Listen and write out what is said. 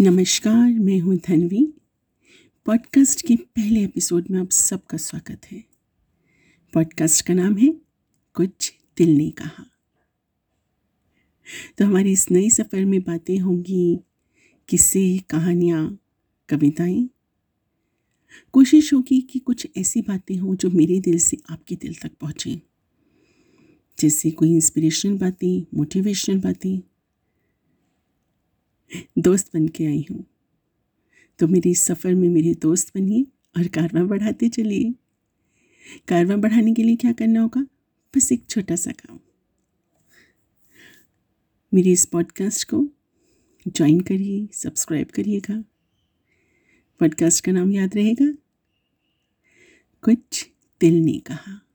नमस्कार, मैं हूँ धनवी। पॉडकास्ट के पहले एपिसोड में आप सबका स्वागत है। पॉडकास्ट का नाम है कुछ दिल ने कहा। तो हमारी इस नई सफ़र में बातें होंगी, किस्से, कहानियाँ, कविताएँ। कोशिश होगी कि कुछ ऐसी बातें हों जो मेरे दिल से आपके दिल तक पहुँचें। जैसे कोई इंस्पिरेशनल बातें मोटिवेशनल बातें दोस्त बन के आई हूँ। तो मेरे इस सफ़र में मेरे दोस्त बनिए और कारवा बढ़ाते चलिए। कारवा बढ़ाने के लिए क्या करना होगा? बस एक छोटा सा काम। मेरे इस पॉडकास्ट को ज्वाइन करिए, सब्सक्राइब करिएगा। पॉडकास्ट का नाम याद रहेगा? कुछ दिल ने कहा।